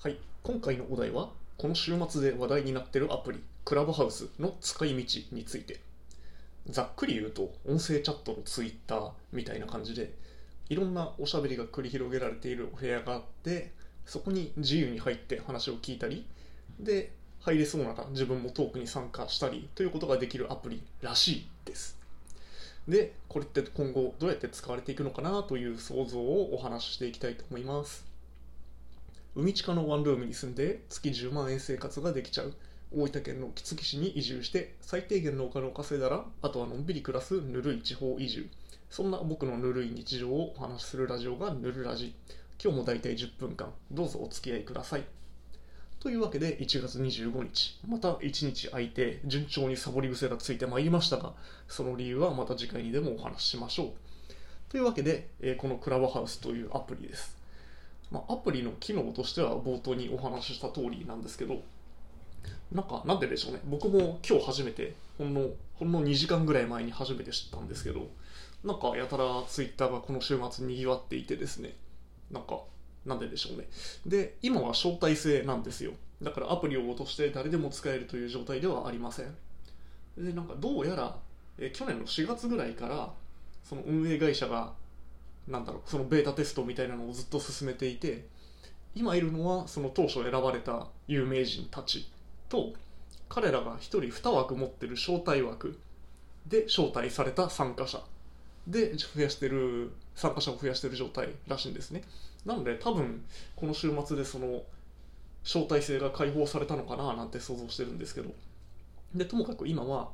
はい、今回のお題はこの週末で話題になってるアプリクラブハウスの使い道について。ざっくり言うと音声チャットのツイッターみたいな感じでいろんなおしゃべりが繰り広げられているお部屋があってそこに自由に入って話を聞いたりで入れそうなら自分もトークに参加したりということができるアプリらしいです。でこれって今後どうやって使われていくのかなという想像をお話ししていきたいと思います。海地下のワンルームに住んで月10万円生活ができちゃう。大分県の杵築市に移住して最低限のお金を稼いだらあとはのんびり暮らすぬるい地方移住。そんな僕のぬるい日常をお話しするラジオがぬるラジ。今日も大体10分間。どうぞお付き合いください。というわけで1月25日。また1日空いて順調にサボり癖がついてまいりましたがその理由はまた次回にでもお話ししましょう。というわけで、このクラブハウスというアプリです。まあ、アプリの機能としては冒頭にお話しした通りなんですけどなんかなんででしょうね。僕も今日初めてほんのほんの2時間ぐらい前に初めて知ったんですけどなんかやたらツイッターがこの週末にぎわっていてですね。なんかなんででしょうね。で今は招待制なんですよ。だからアプリを落として誰でも使えるという状態ではありません。でなんかどうやらえ去年の4月ぐらいからその運営会社がなんだろうそのベータテストみたいなのをずっと進めていて今いるのはその当初選ばれた有名人たちと彼らが1人2枠持ってる招待枠で招待された参加者で増やしてる参加者を増やしてる状態らしいんですね。なので多分この週末でその招待制が解放されたのかななんて想像してるんですけど。でともかく今は、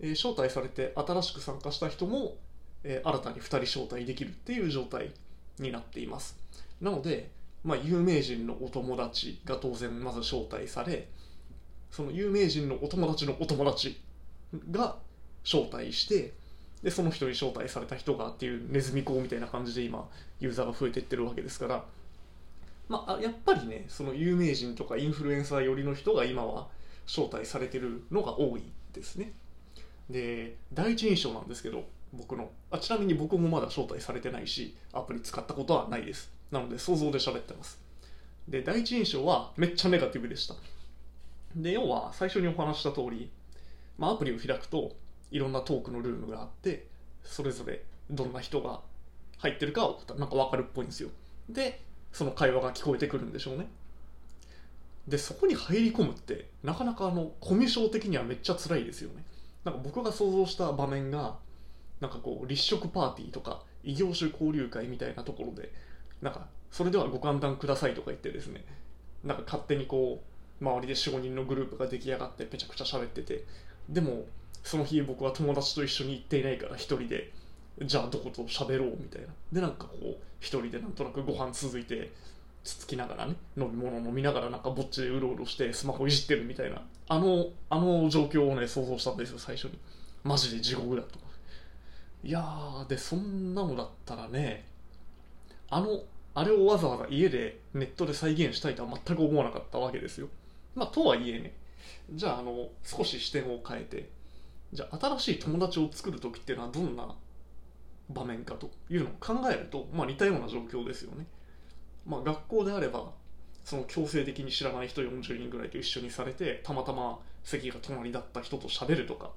えー招待されて新しく参加した人もえー新たに2人招待できるっていう状態になっています。なので、まあ、有名人のお友達が当然まず招待されその有名人のお友達のお友達が招待してでその人に招待された人がっていうネズミ講みたいな感じで今ユーザーが増えてってるわけですから、まあ、やっぱりねその有名人とかインフルエンサー寄りの人が今は招待されてるのが多いですね。で第一印象なんですけど僕の。あちなみに僕もまだ招待されてないしアプリ使ったことはないです。なので想像で喋ってます。で第一印象はめっちゃネガティブでした。で要は最初にお話した通り、まあ、アプリを開くといろんなトークのルームがあってそれぞれどんな人が入ってるかをなんか分かるっぽいんですよ。でその会話が聞こえてくるんでしょうね。でそこに入り込むってなかなかあのコミュ障的にはめっちゃ辛いですよね。なんか僕が想像した場面がなんかこう立食パーティーとか異業種交流会みたいなところでなんかそれではご歓談くださいとか言ってですねなんか勝手にこう周りで45人のグループが出来上がってめちゃくちゃ喋っててでもその日僕は友達と一緒に行っていないから一人でじゃあどこと喋ろうみたいな。でなんかこう一人でなんとなくご飯続いてつつきながらね飲み物飲みながらなんかぼっちでうろうろしてスマホいじってるみたいな。あのあの状況をね想像したんですよ最初に。マジで地獄だと。いやーでそんなのだったらねあのあれをわざわざ家でネットで再現したいとは全く思わなかったわけですよ。まあとはいえねじゃああの少し視点を変えてじゃあ新しい友達を作る時っていうのはどんな場面かというのを考えると、まあ、似たような状況ですよね、まあ、学校であればその強制的に知らない人40人ぐらいと一緒にされてたまたま席が隣だった人と喋るとか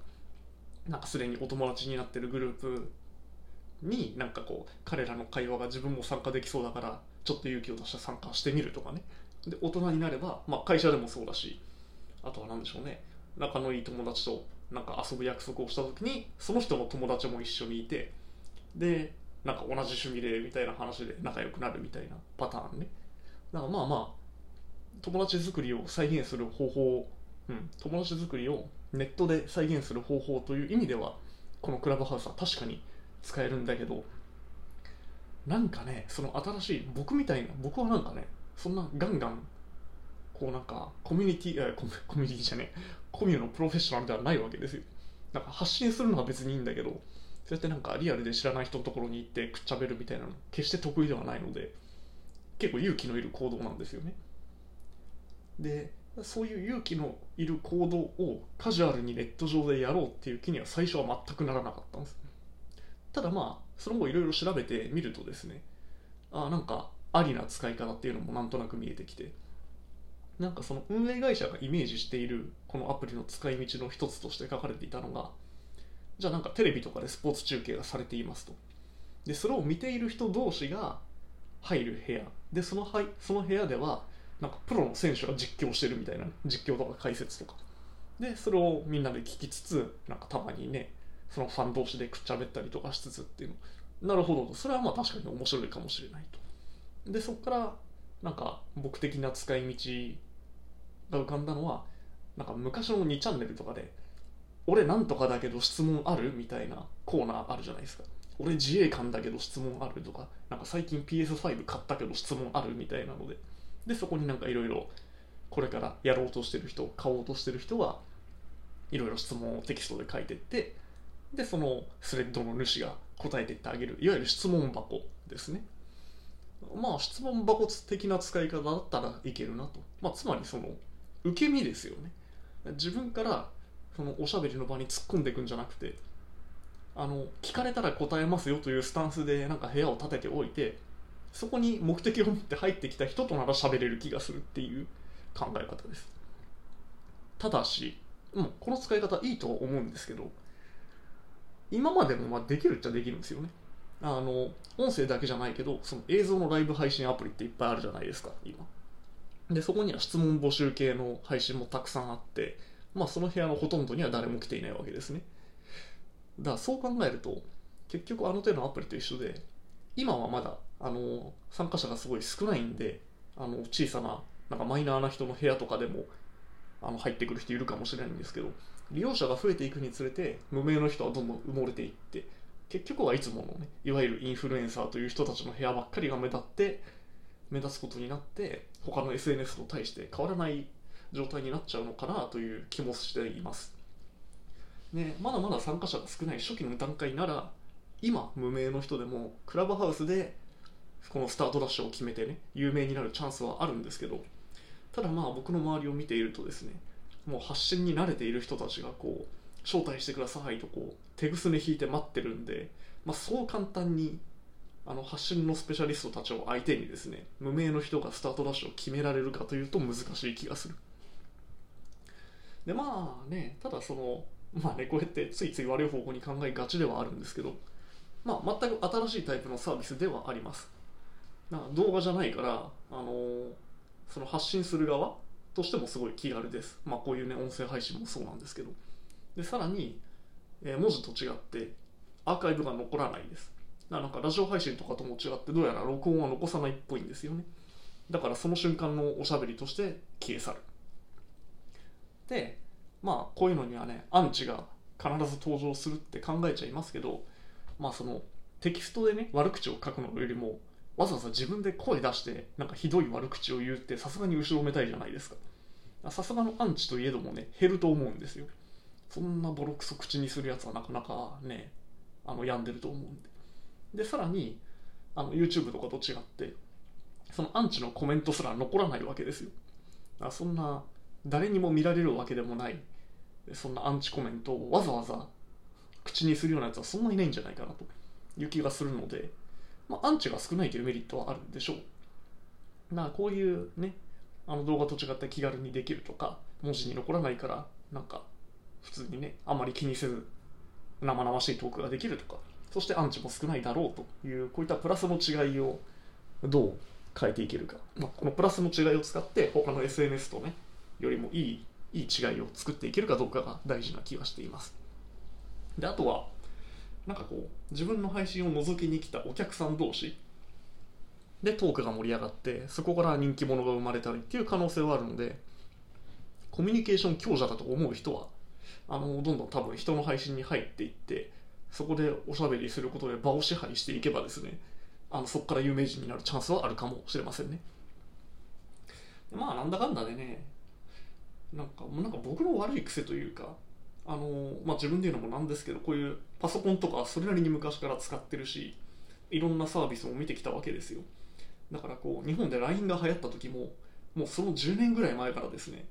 なんかすでにお友達になってるグループになんかこう彼らの会話が自分も参加できそうだからちょっと勇気を出して参加してみるとかね。で大人になれば、まあ、会社でもそうだしあとは何でしょうね。仲のいい友達となんか遊ぶ約束をした時にその人の友達も一緒にいてでなんか同じ趣味でみたいな話で仲良くなるみたいなパターンね。だからまあまあ友達作りを再現する方法、うん、友達作りをネットで再現する方法という意味ではこのクラブハウスは確かに使えるんだけどなんかねその新しい僕みたいな僕はなんかねそんなガンガンこうなんかコミュニティえコミコミュニティじゃねえコミュのプロフェッショナルではないわけですよ。なんか発信するのは別にいいんだけどそうやってなんかリアルで知らない人のところに行ってくっちゃべるみたいなの決して得意ではないので結構勇気のいる行動なんですよね。でそういう勇気のいる行動をカジュアルにネット上でやろうっていう気には最初は全くならなかったんです。ただまあその後いろいろ調べてみるとですねあなんかありな使い方っていうのもなんとなく見えてきてなんかその運営会社がイメージしているこのアプリの使い道の一つとして書かれていたのがじゃあなんかテレビとかでスポーツ中継がされていますと。でそれを見ている人同士が入る部屋。でそのその部屋ではなんかプロの選手が実況してるみたいな実況とか解説とか。でそれをみんなで聞きつつなんかたまにねそのファン同士でくっちゃべったりとかしつつっていうの。なるほどそれはまあ確かに面白いかもしれないと。でそこからなんか僕的な使い道が浮かんだのはなんか昔の2チャンネルとかで俺なんとかだけど質問あるみたいなコーナーあるじゃないですか。俺自衛官だけど質問あるとかなんか最近 PS5 買ったけど質問あるみたいなので。でそこになんかいろいろこれからやろうとしてる人買おうとしてる人はいろいろ質問をテキストで書いてってでそのスレッドの主が答えていってあげるいわゆる質問箱ですね。まあ質問箱的な使い方だったらいけるなと、まあ、つまりその受け身ですよね。自分からそのおしゃべりの場に突っ込んでいくんじゃなくてあの聞かれたら答えますよというスタンスでなんか部屋を立てておいてそこに目的を持って入ってきた人となら喋れる気がするっていう考え方です。ただしも、う、この使い方いいとは思うんですけど今までもまあできるっちゃできるんですよね。あの音声だけじゃないけどその映像のライブ配信アプリっていっぱいあるじゃないですか今。でそこには質問募集系の配信もたくさんあってまあその部屋のほとんどには誰も来ていないわけですね。だからそう考えると結局あの手のアプリと一緒で今はまだあの参加者がすごい少ないんであの小さななんかマイナーな人の部屋とかでもあの入ってくる人いるかもしれないんですけど利用者が増えていくにつれて無名の人はどんどん埋もれていって結局はいつものねいわゆるインフルエンサーという人たちの部屋ばっかりが目立って目立つことになって他の SNS と対して変わらない状態になっちゃうのかなという気もしています、ね、まだまだ参加者が少ない初期の段階なら今無名の人でもクラブハウスでこのスタートダッシュを決めてね有名になるチャンスはあるんですけどただまあ僕の周りを見ているとですねもう発信に慣れている人たちがこう招待してくださいとこう手ぐすね引いて待ってるんで、まあ、そう簡単にあの発信のスペシャリストたちを相手にですね無名の人がスタートダッシュを決められるかというと難しい気がする。でまあねただそのまあねこうやってついつい悪い方向に考えがちではあるんですけどまあ全く新しいタイプのサービスではあります。な動画じゃないからあの、その発信する側としてもすごい気軽です。まあこういうね音声配信もそうなんですけど。でさらに、えー、文字と違ってアーカイブが残らないです。なんかラジオ配信とかとも違ってどうやら録音は残さないっぽいんですよね。だからその瞬間のおしゃべりとして消え去る。でまあこういうのにはねアンチが必ず登場するって考えちゃいますけどまあそのテキストでね悪口を書くのよりもわざわざ自分で声出してなんかひどい悪口を言うってさすがに後ろめたいじゃないですか。さすがのアンチといえどもね減ると思うんですよ。そんなボロクソ口にするやつはなかなかねあの病んでると思うんで。でさらにあの YouTube とかと違ってそのアンチのコメントすら残らないわけですよ。あそんな誰にも見られるわけでもないそんなアンチコメントをわざわざ口にするようなやつはそんなにいないんじゃないかなという気がするので、まあ、アンチが少ないというメリットはあるんでしょう。だからこういうねあの動画と違って気軽にできるとか文字に残らないからなんか普通にねあまり気にせず生々しいトークができるとかそしてアンチも少ないだろうというこういったプラスの違いをどう変えていけるか、まあ、このプラスの違いを使って他の SNS とねよりもいいいい違いを作っていけるかどうかが大事な気がしています。であとはなんかこう自分の配信を覗きに来たお客さん同士。でトークが盛り上がってそこから人気者が生まれたりっていう可能性はあるのでコミュニケーション強者だと思う人はあのどんどん多分人の配信に入っていってそこでおしゃべりすることで場を支配していけばですねあのそこから有名人になるチャンスはあるかもしれませんね。まあなんだかんだでねなんかなんか僕の悪い癖というかあの、まあ、自分で言うのもなんですけどこういうパソコンとかそれなりに昔から使ってるしいろんなサービスも見てきたわけですよ。だからこう日本で LINE が流行った時ももうその10年ぐらい前からですね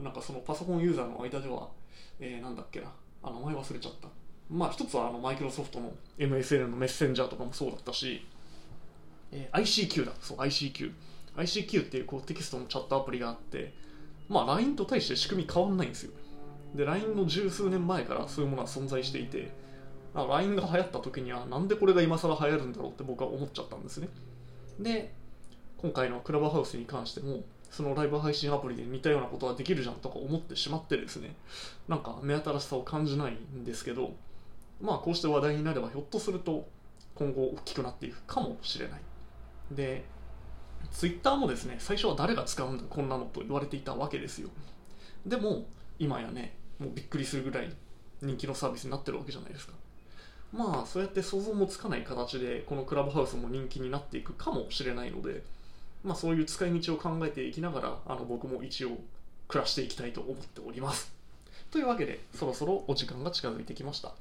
なんかそのパソコンユーザーの間では、えー、なんだっけなあ名前忘れちゃった。まあ一つはあのマイクロソフトの MSN のメッセンジャーとかもそうだったし、えー、ICQ だ。そう ICQ ICQ っていうこうテキストのチャットアプリがあってまあ LINE と対して仕組み変わんないんですよ。で LINE の十数年前からそういうものは存在していて LINE が流行った時にはなんでこれが今更流行るんだろうって僕は思っちゃったんですね。で今回のクラブハウスに関してもそのライブ配信アプリで似たようなことはできるじゃんとか思ってしまってですねなんか目新しさを感じないんですけどまあこうして話題になればひょっとすると今後大きくなっていくかもしれない。でツイッターもですね最初は誰が使うんだこんなのと言われていたわけですよ。でも今やねもうびっくりするぐらい人気のサービスになってるわけじゃないですか。まあそうやって想像もつかない形でこのクラブハウスも人気になっていくかもしれないのでまあそういう使い道を考えていきながらあの僕も一応暮らしていきたいと思っております。というわけでそろそろお時間が近づいてきました、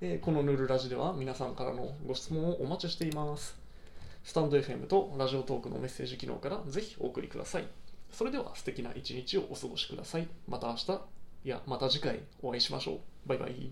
えーこのヌルラジでは皆さんからのご質問をお待ちしています。スタンド FM とラジオトークのメッセージ機能からぜひお送りください。それでは素敵な一日をお過ごしください。また明日。いやまた次回お会いしましょう。バイバイ。